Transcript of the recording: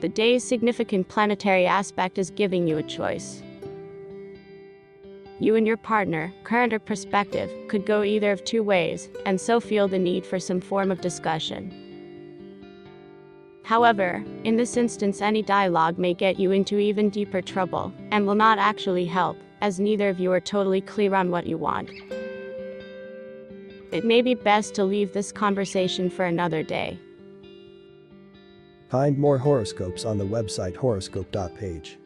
The day's significant planetary aspect is giving you a choice. You and your partner, current or prospective, could go either of two ways, and so feel the need for some form of discussion. However, in this instance, any dialogue may get you into even deeper trouble, and will not actually help, as neither of you are totally clear on what you want. It may be best to leave this conversation for another day. Find more horoscopes on the website horoscope.page.